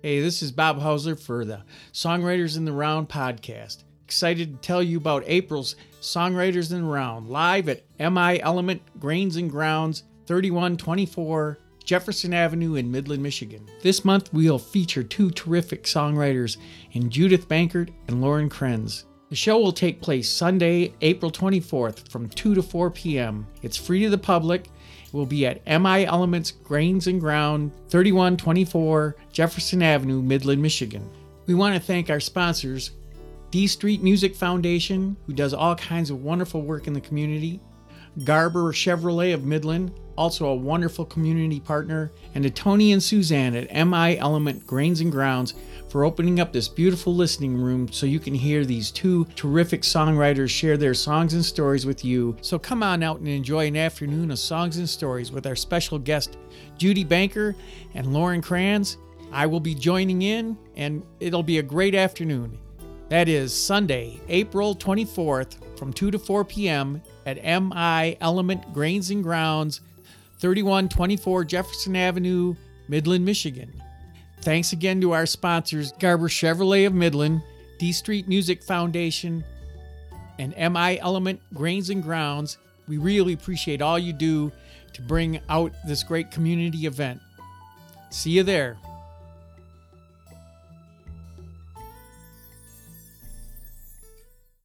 Hey, this is Bob Hausler for the Songwriters in the Round podcast. Excited to tell you about April's Songwriters in the Round live at MI Element Grains and Grounds 3124 Jefferson Avenue in Midland, Michigan. This month we'll feature two terrific songwriters in Judith Banker and Lauren Krenz. The show will take place Sunday, April 24th from 2 to 4 p.m. It's free to the public. It will be at MI Elements Grains and Ground, 3124 Jefferson Avenue, Midland, Michigan. We want to thank our sponsors, D Street Music Foundation, who does all kinds of wonderful work in the community, Garber Chevrolet of Midland, also a wonderful community partner, and to Tony and Suzanne at MI Element Grains and Grounds for opening up this beautiful listening room so you can hear these two terrific songwriters share their songs and stories with you. So come on out and enjoy an afternoon of songs and stories with our special guest, Judy Banker and Lauren Kranz. I will be joining in, and it'll be a great afternoon. That is Sunday, April 24th from 2 to 4 p.m. at MI Element Grains and Grounds, 3124 Jefferson Avenue, Midland, Michigan. Thanks again to our sponsors, Garber Chevrolet of Midland, D Street Music Foundation, and MI Element Grains and Grounds. We really appreciate all you do to bring out this great community event. See you there.